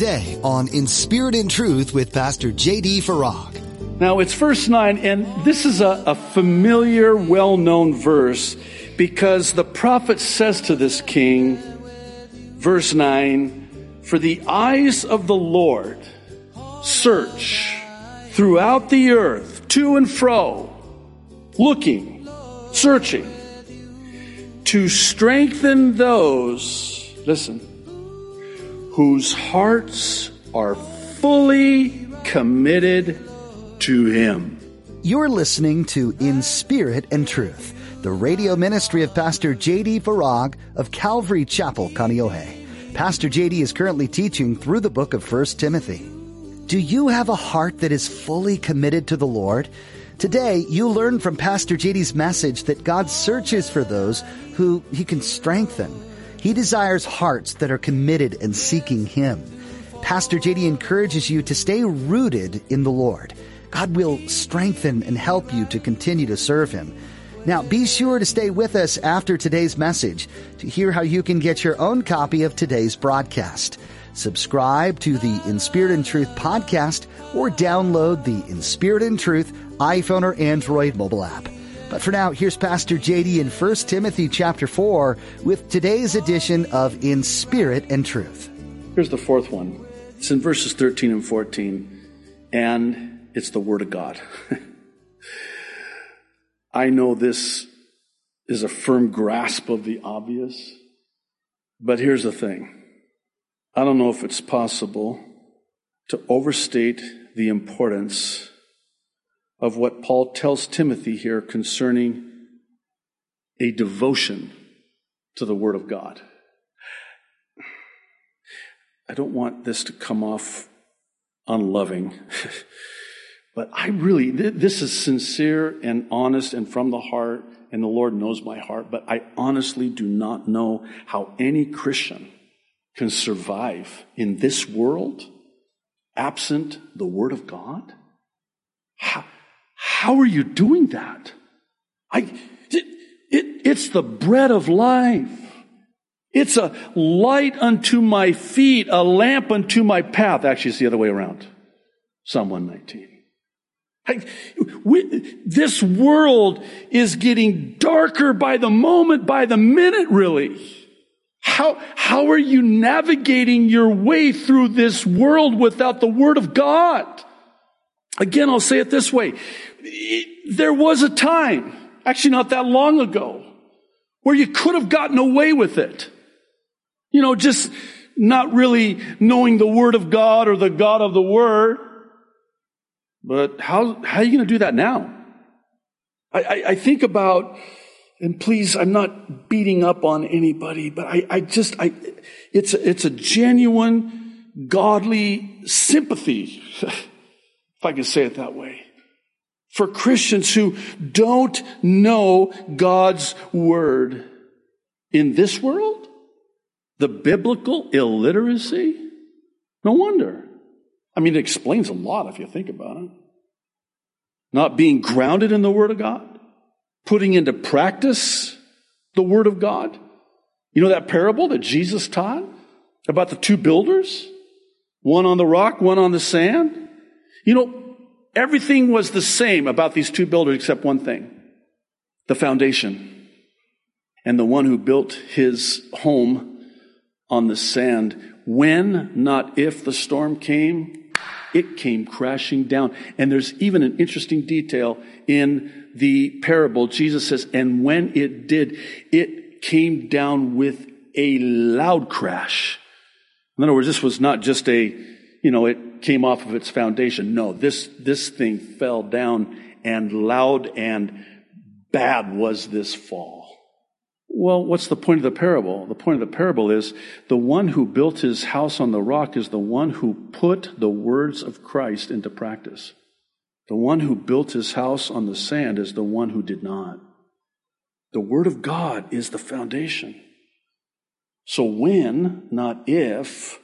today on In Spirit and Truth with Pastor J.D. Farag. Now it's verse 9, and this is a, a familiar, well known verse because the prophet says to this king, verse 9, For the eyes of the Lord search throughout the earth, to and fro, looking, searching, to strengthen those, listen, whose hearts are fully committed to Him. You're listening to In Spirit and Truth, the radio ministry of Pastor J.D. Farag of Calvary Chapel, Kaneohe. Pastor J.D. is currently teaching through the book of 1 Timothy. Do you have a heart that is fully committed to the Lord? Today, you learn from Pastor JD's message that God searches for those who he can strengthen. He desires hearts that are committed and seeking him. Pastor JD encourages you to stay rooted in the Lord. God will strengthen and help you to continue to serve him. Now, be sure to stay with us after today's message to hear how you can get your own copy of today's broadcast. Subscribe to the In Spirit and Truth podcast or download the In Spirit and Truth iPhone or Android mobile app. But for now, here's Pastor JD in 1 Timothy chapter 4 with today's edition of In Spirit and Truth. Here's the fourth one. It's in verses 13 and 14, and it's the Word of God. I know this is a firm grasp of the obvious, but here's the thing. I don't know if it's possible to overstate the importance of what Paul tells Timothy here concerning a devotion to the Word of God. I don't want this to come off unloving, but I really, this is sincere and honest and from the heart, and the Lord knows my heart, but I honestly do not know how any Christian can survive in this world absent the Word of God? How are you doing that? I, it, it, it's the bread of life. It's a light unto my feet, a lamp unto my path. Actually, it's the other way around. Psalm 119. I, we, this world is getting darker by the moment, by the minute, really. How, how are you navigating your way through this world without the Word of God? Again, I'll say it this way. There was a time, actually not that long ago, where you could have gotten away with it. You know, just not really knowing the Word of God or the God of the Word. But how, how are you going to do that now? I, I, I think about and please, I'm not beating up on anybody, but I, I just, I, it's, it's a genuine, godly sympathy, if I can say it that way, for Christians who don't know God's word in this world, the biblical illiteracy. No wonder. I mean, it explains a lot if you think about it. Not being grounded in the word of God putting into practice the Word of God. You know that parable that Jesus taught about the two builders? One on the rock, one on the sand? You know, everything was the same about these two builders except one thing the foundation. And the one who built his home on the sand, when, not if the storm came, it came crashing down. And there's even an interesting detail in the parable, Jesus says, and when it did, it came down with a loud crash. In other words, this was not just a, you know, it came off of its foundation. No, this, this thing fell down and loud and bad was this fall. Well, what's the point of the parable? The point of the parable is the one who built his house on the rock is the one who put the words of Christ into practice. The one who built his house on the sand is the one who did not. The Word of God is the foundation. So when, not if,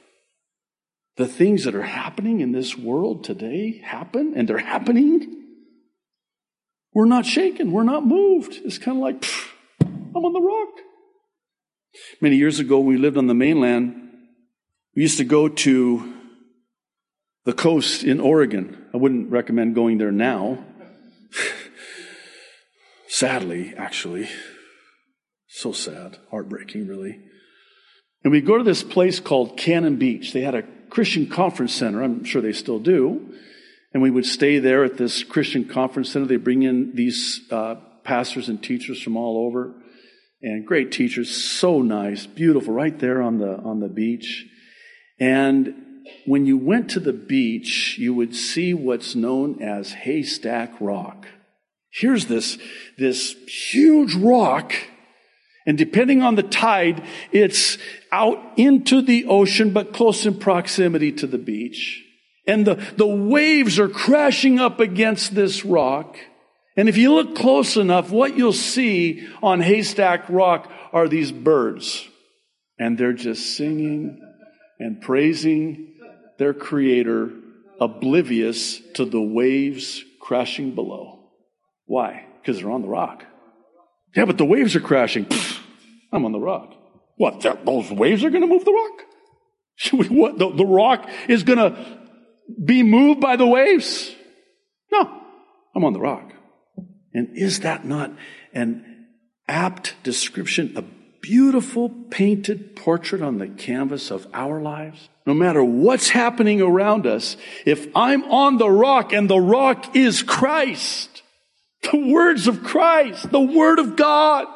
the things that are happening in this world today happen, and they're happening, we're not shaken, we're not moved. It's kind of like, I'm on the rock. Many years ago, we lived on the mainland. We used to go to the coast in Oregon. I wouldn't recommend going there now. Sadly, actually. So sad. Heartbreaking, really. And we go to this place called Cannon Beach. They had a Christian conference center. I'm sure they still do. And we would stay there at this Christian conference center. They bring in these uh, pastors and teachers from all over, and great teachers, so nice, beautiful, right there on the on the beach. And when you went to the beach, you would see what's known as Haystack Rock. Here's this this huge rock and depending on the tide, it's out into the ocean, but close in proximity to the beach. And the, the waves are crashing up against this rock. And if you look close enough, what you'll see on Haystack Rock are these birds. And they're just singing and praising their creator, oblivious to the waves crashing below. Why? Because they're on the rock. Yeah, but the waves are crashing. I'm on the rock. What? Those waves are going to move the rock? We, what? The, the rock is going to be moved by the waves? No, I'm on the rock. And is that not an apt description, a beautiful painted portrait on the canvas of our lives? No matter what's happening around us, if I'm on the rock and the rock is Christ, the words of Christ, the Word of God.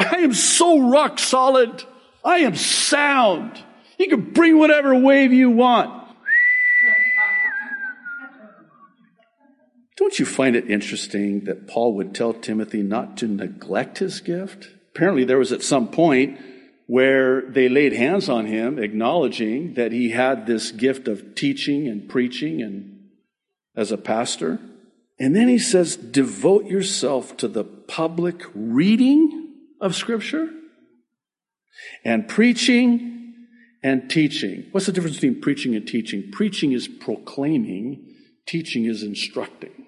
I am so rock solid. I am sound. You can bring whatever wave you want. Don't you find it interesting that Paul would tell Timothy not to neglect his gift? Apparently, there was at some point where they laid hands on him, acknowledging that he had this gift of teaching and preaching and as a pastor. And then he says, devote yourself to the public reading of Scripture and preaching and teaching. What's the difference between preaching and teaching? Preaching is proclaiming, teaching is instructing.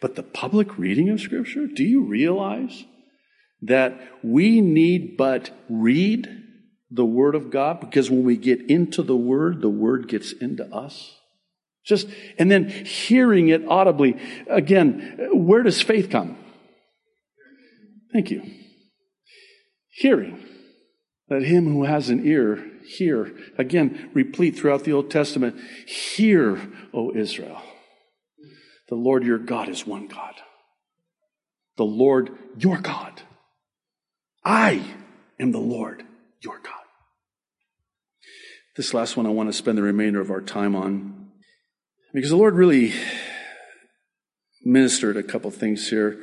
But the public reading of Scripture, do you realize that we need but read the Word of God? Because when we get into the Word, the Word gets into us. Just, and then hearing it audibly. Again, where does faith come? Thank you. Hearing. Let him who has an ear hear. Again, replete throughout the Old Testament. Hear, O Israel. The Lord your God is one God. The Lord your God. I am the Lord your God. This last one I want to spend the remainder of our time on because the Lord really ministered a couple things here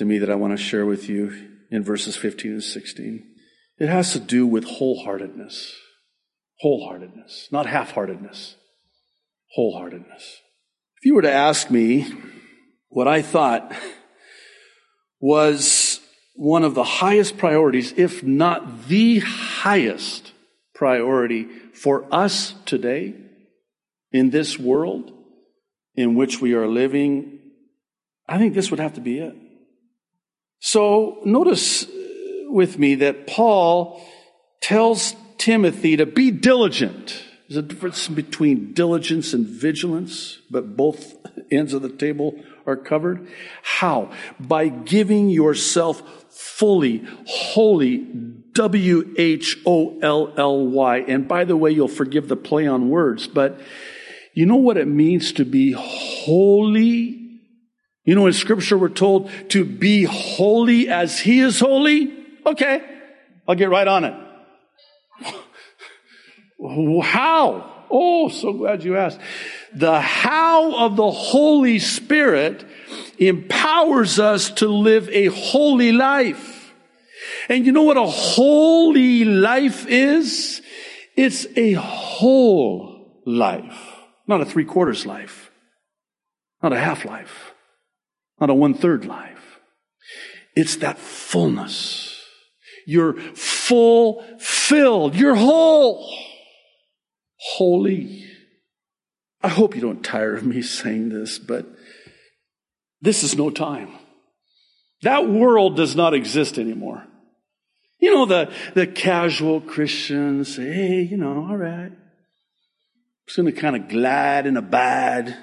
to me that I want to share with you in verses 15 and 16. It has to do with wholeheartedness. Wholeheartedness, not half heartedness. Wholeheartedness. If you were to ask me what I thought was one of the highest priorities, if not the highest priority for us today, in this world in which we are living, I think this would have to be it. So notice with me that Paul tells Timothy to be diligent. There's a difference between diligence and vigilance, but both ends of the table are covered. How? By giving yourself fully, wholly, W H O L L Y. And by the way, you'll forgive the play on words, but you know what it means to be holy? You know, in scripture we're told to be holy as he is holy. Okay. I'll get right on it. How? Oh, so glad you asked. The how of the Holy Spirit empowers us to live a holy life. And you know what a holy life is? It's a whole life. Not a three quarters life. Not a half life. Not a one third life. It's that fullness. You're full filled. You're whole. Holy. I hope you don't tire of me saying this, but this is no time. That world does not exist anymore. You know, the, the casual Christians say, hey, you know, all right. Just going to kind of glide and abide.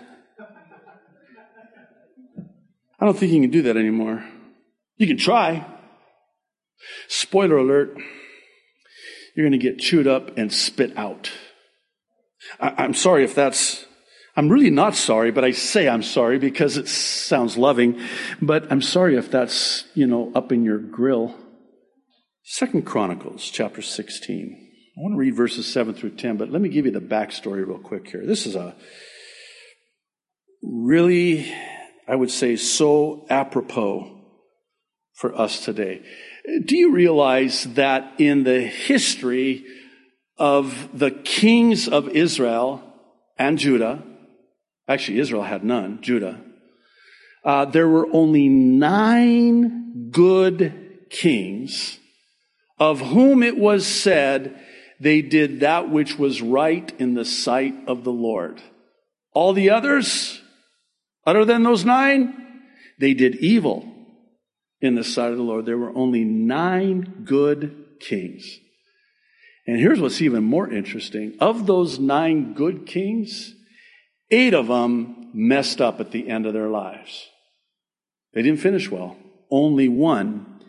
I don't think you can do that anymore. You can try. Spoiler alert, you're going to get chewed up and spit out. I, am sorry if that's, I'm really not sorry, but I say I'm sorry because it sounds loving, but I'm sorry if that's, you know, up in your grill. Second Chronicles chapter 16. I want to read verses 7 through 10, but let me give you the backstory real quick here. This is a really, I would say, so apropos for us today. Do you realize that in the history of the kings of Israel and Judah, actually, Israel had none, Judah, uh, there were only nine good kings of whom it was said they did that which was right in the sight of the Lord. All the others, other than those nine, they did evil in the sight of the Lord. There were only nine good kings. And here's what's even more interesting. Of those nine good kings, eight of them messed up at the end of their lives. They didn't finish well. Only one.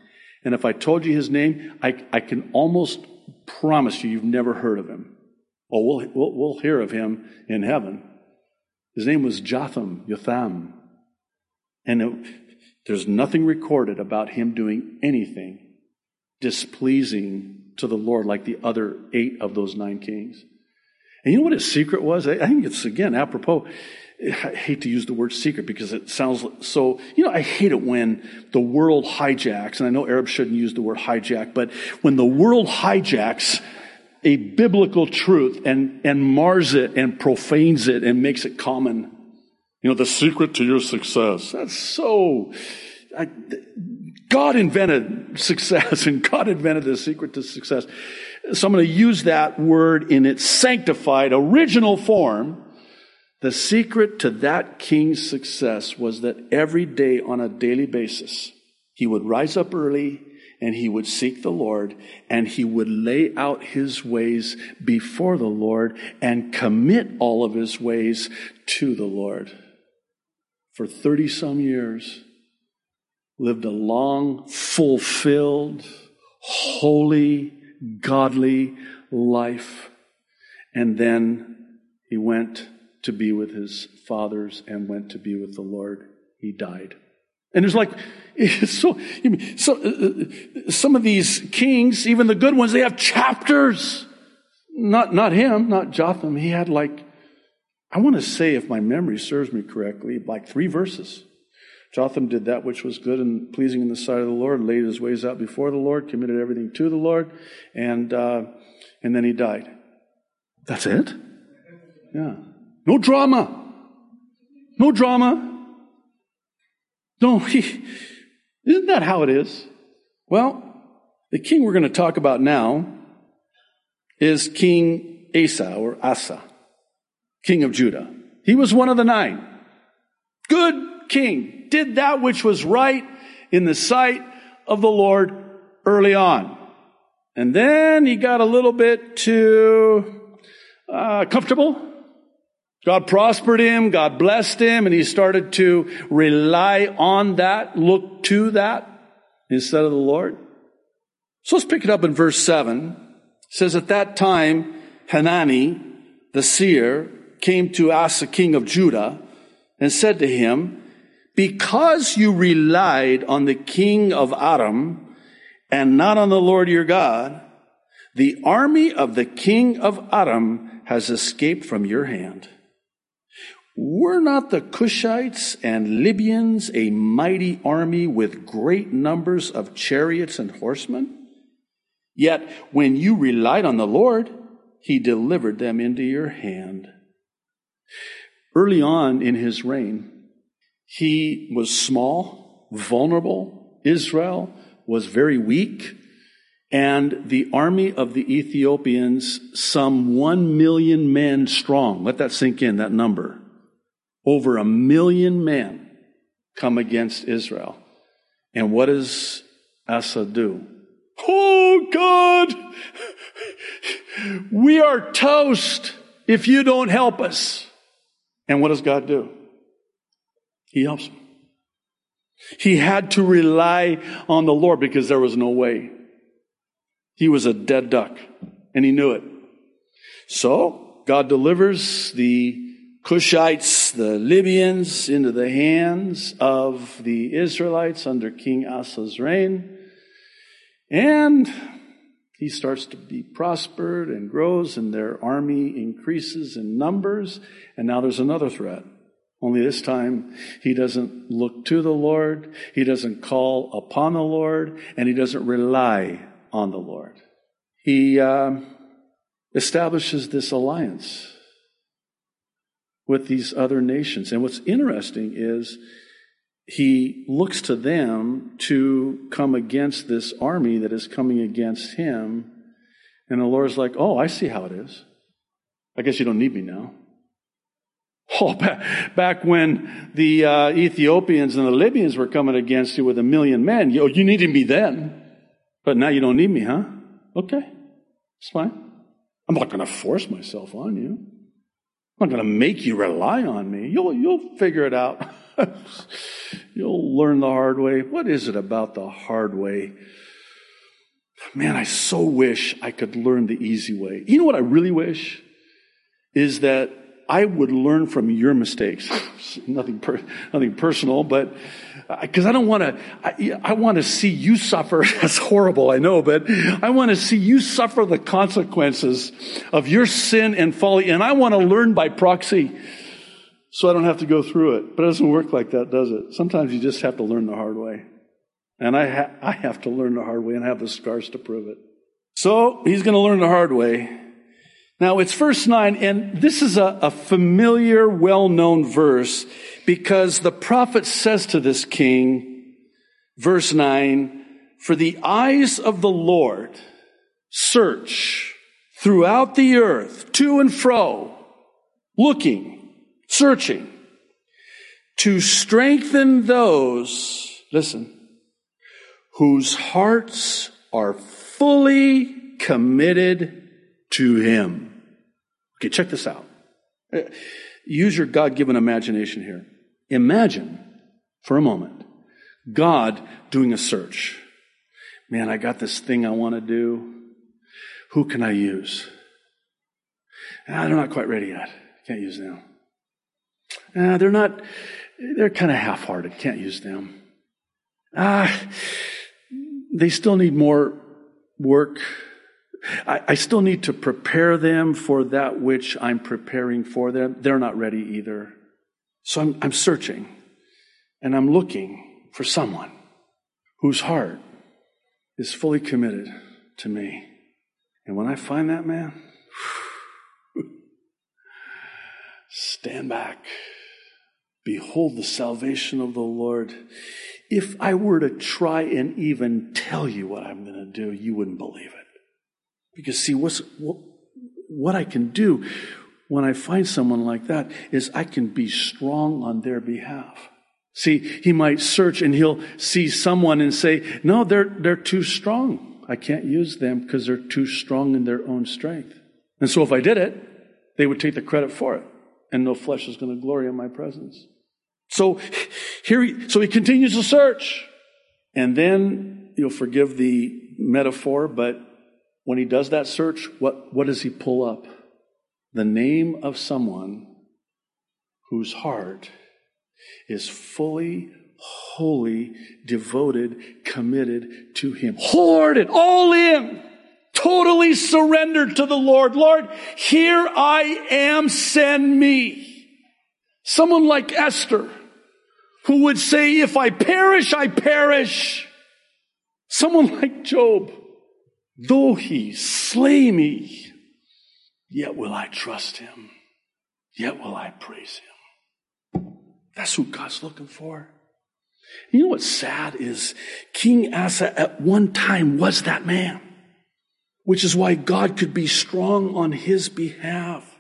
And if I told you his name, I, I can almost promise you you've never heard of him. Oh, we'll, we'll, we'll hear of him in heaven. His name was Jotham, Yotham. And it, there's nothing recorded about him doing anything displeasing to the Lord like the other eight of those nine kings. And you know what his secret was? I think it's, again, apropos. I hate to use the word secret because it sounds so, you know, I hate it when the world hijacks, and I know Arabs shouldn't use the word hijack, but when the world hijacks a biblical truth and, and mars it and profanes it and makes it common you know, the secret to your success. That's so, I, God invented success and God invented the secret to success. So I'm going to use that word in its sanctified original form. The secret to that king's success was that every day on a daily basis, he would rise up early and he would seek the Lord and he would lay out his ways before the Lord and commit all of his ways to the Lord for 30 some years, lived a long, fulfilled, holy, godly life. And then he went to be with his fathers and went to be with the Lord. He died. And there's like, so, so uh, some of these kings, even the good ones, they have chapters. Not, not him, not Jotham. He had like I want to say, if my memory serves me correctly, like three verses. Jotham did that which was good and pleasing in the sight of the Lord, laid his ways out before the Lord, committed everything to the Lord, and uh, and then he died. That's it. Yeah. No drama. No drama. No, he, isn't that how it is? Well, the king we're going to talk about now is King Asa or Asa king of Judah. He was one of the nine. Good king. Did that which was right in the sight of the Lord early on. And then he got a little bit too uh, comfortable. God prospered him, God blessed him, and he started to rely on that, look to that instead of the Lord. So let's pick it up in verse 7. It says, At that time, Hanani, the seer, came to Asa, king of Judah, and said to him, Because you relied on the king of Aram and not on the Lord your God, the army of the king of Aram has escaped from your hand. Were not the Cushites and Libyans a mighty army with great numbers of chariots and horsemen? Yet when you relied on the Lord, he delivered them into your hand. Early on in his reign, he was small, vulnerable. Israel was very weak. And the army of the Ethiopians, some one million men strong. Let that sink in, that number. Over a million men come against Israel. And what does Asa do? Oh God! We are toast! if you don't help us. And what does God do? He helps him. He had to rely on the Lord because there was no way. He was a dead duck and he knew it. So God delivers the Cushites, the Libyans, into the hands of the Israelites under King Asa's reign. And he starts to be prospered and grows, and their army increases in numbers. And now there's another threat. Only this time, he doesn't look to the Lord, he doesn't call upon the Lord, and he doesn't rely on the Lord. He uh, establishes this alliance with these other nations. And what's interesting is he looks to them to come against this army that is coming against him. And the Lord's like, Oh, I see how it is. I guess you don't need me now. Oh, back, when the uh, Ethiopians and the Libyans were coming against you with a million men, you, you needed me then. But now you don't need me, huh? Okay, it's fine. I'm not going to force myself on you. I'm not going to make you rely on me. You'll, you'll figure it out. you'll learn the hard way. What is it about the hard way? Man, I so wish I could learn the easy way. You know what I really wish? Is that I would learn from your mistakes. nothing, per, nothing personal, but because I don't want to, I, I want to see you suffer. That's horrible, I know, but I want to see you suffer the consequences of your sin and folly, and I want to learn by proxy so I don't have to go through it. But it doesn't work like that, does it? Sometimes you just have to learn the hard way. And I, ha- I have to learn the hard way and have the scars to prove it. So he's going to learn the hard way. Now it's verse 9, and this is a, a familiar, well-known verse because the prophet says to this king, verse 9, for the eyes of the Lord search throughout the earth, to and fro, looking, searching, to strengthen those, listen, whose hearts are fully committed to him. Okay, check this out. Uh, use your God given imagination here. Imagine for a moment God doing a search. Man, I got this thing I want to do. Who can I use? Ah, they're not quite ready yet. Can't use them. Ah, they're not, they're kind of half hearted. Can't use them. Ah, they still need more work. I, I still need to prepare them for that which I'm preparing for them. They're not ready either. So I'm, I'm searching and I'm looking for someone whose heart is fully committed to me. And when I find that man, stand back. Behold the salvation of the Lord. If I were to try and even tell you what I'm going to do, you wouldn't believe it. Because, see, what's, what, what I can do when I find someone like that is I can be strong on their behalf. See, he might search and he'll see someone and say, no, they're, they're too strong. I can't use them because they're too strong in their own strength. And so if I did it, they would take the credit for it. And no flesh is going to glory in my presence. So here, he, so he continues to search. And then you'll forgive the metaphor, but when he does that search, what, what does he pull up? The name of someone whose heart is fully, wholly devoted, committed to him. Wholehearted, all in, totally surrendered to the Lord. Lord, here I am, send me. Someone like Esther, who would say, if I perish, I perish. Someone like Job, Though he slay me, yet will I trust him. Yet will I praise him. That's who God's looking for. You know what's sad is King Asa at one time was that man, which is why God could be strong on his behalf.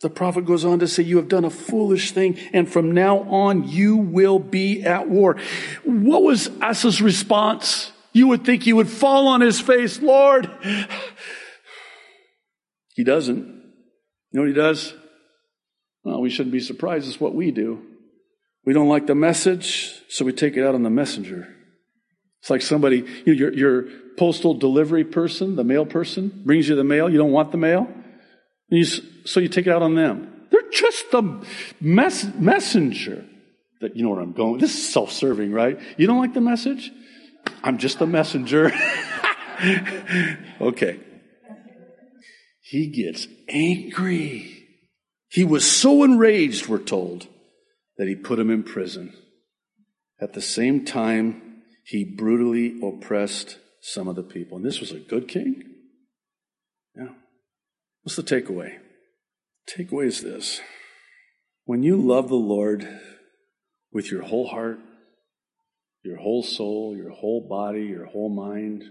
The prophet goes on to say, You have done a foolish thing, and from now on you will be at war. What was Asa's response? You would think he would fall on his face, Lord. He doesn't. You know what he does? Well, we shouldn't be surprised. It's what we do. We don't like the message, so we take it out on the messenger. It's like somebody, you know, your, your postal delivery person, the mail person, brings you the mail. You don't want the mail. You, so you take it out on them. They're just the mess, messenger. That you know where I'm going. This is self-serving, right? You don't like the message? I'm just a messenger. okay. He gets angry. He was so enraged, we're told, that he put him in prison. At the same time, he brutally oppressed some of the people. And this was a good king? Yeah. What's the takeaway? Takeaway is this. When you love the Lord with your whole heart, your whole soul, your whole body, your whole mind,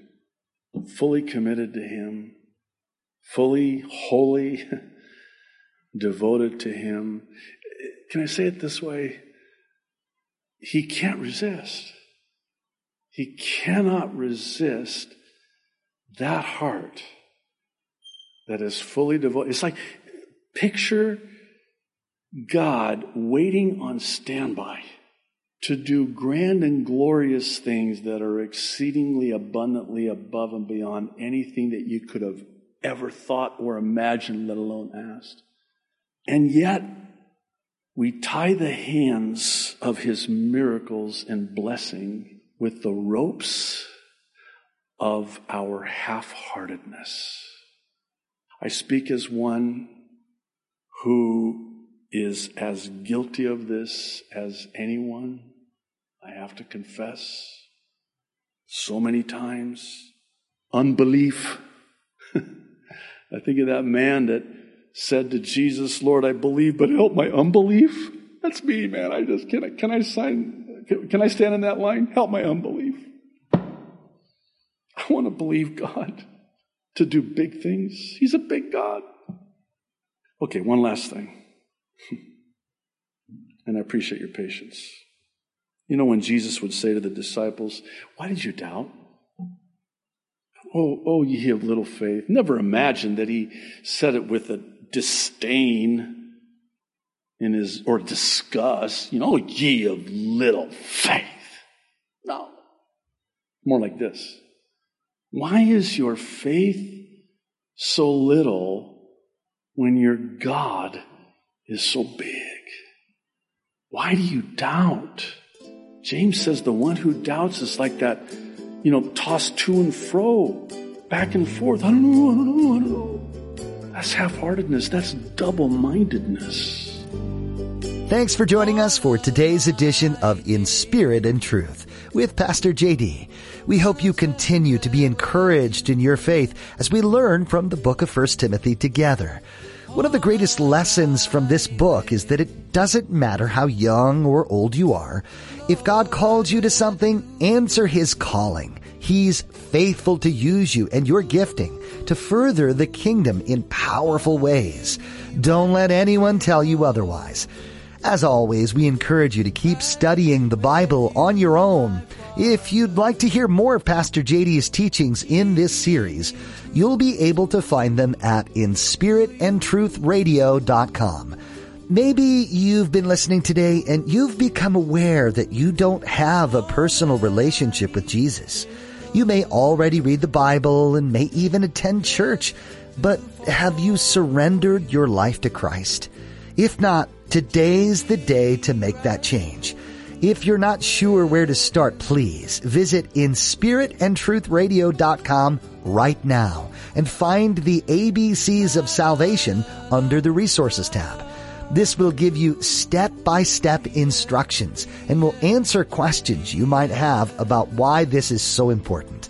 fully committed to Him, fully, wholly devoted to Him. Can I say it this way? He can't resist. He cannot resist that heart that is fully devoted. It's like, picture God waiting on standby to do grand and glorious things that are exceedingly abundantly above and beyond anything that you could have ever thought or imagined, let alone asked. And yet, we tie the hands of his miracles and blessing with the ropes of our half heartedness. I speak as one who is as guilty of this as anyone. I have to confess so many times. Unbelief. I think of that man that said to Jesus, Lord, I believe, but help my unbelief. That's me, man. I just, can I, can I sign, can, can I stand in that line? Help my unbelief. I want to believe God to do big things. He's a big God. Okay, one last thing. And I appreciate your patience. You know, when Jesus would say to the disciples, Why did you doubt? Oh, oh, ye of little faith. Never imagined that he said it with a disdain in his, or disgust, you know, ye of little faith. No. More like this. Why is your faith so little when your God is so big? Why do you doubt? James says the one who doubts is like that, you know, tossed to and fro, back and forth. I don't know, I don't know, I don't know. That's half heartedness. That's double mindedness. Thanks for joining us for today's edition of In Spirit and Truth with Pastor JD. We hope you continue to be encouraged in your faith as we learn from the book of 1 Timothy together. One of the greatest lessons from this book is that it doesn't matter how young or old you are. If God called you to something, answer His calling. He's faithful to use you and your gifting to further the kingdom in powerful ways. Don't let anyone tell you otherwise. As always, we encourage you to keep studying the Bible on your own. If you'd like to hear more of Pastor JD's teachings in this series, you'll be able to find them at inspiritandtruthradio.com. Maybe you've been listening today and you've become aware that you don't have a personal relationship with Jesus. You may already read the Bible and may even attend church, but have you surrendered your life to Christ? If not, today's the day to make that change. If you're not sure where to start, please visit inspiritandtruthradio.com right now and find the ABCs of salvation under the resources tab. This will give you step-by-step instructions and will answer questions you might have about why this is so important.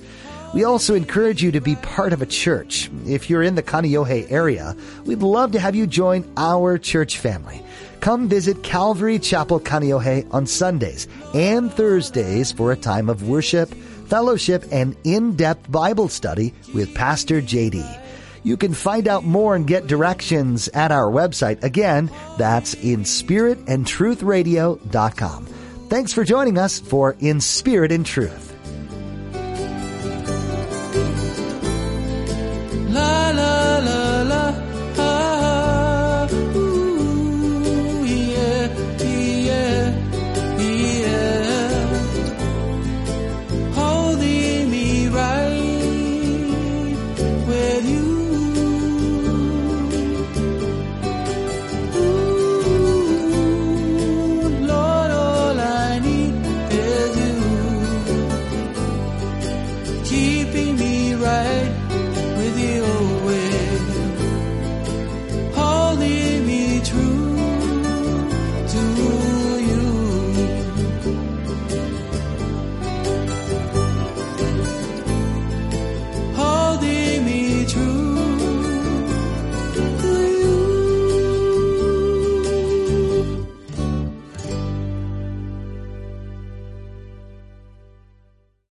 We also encourage you to be part of a church. If you're in the Kaneohe area, we'd love to have you join our church family. Come visit Calvary Chapel Kaneohe on Sundays and Thursdays for a time of worship, fellowship, and in-depth Bible study with Pastor JD. You can find out more and get directions at our website. Again, that's in spiritandtruthradio.com. Thanks for joining us for In Spirit and Truth.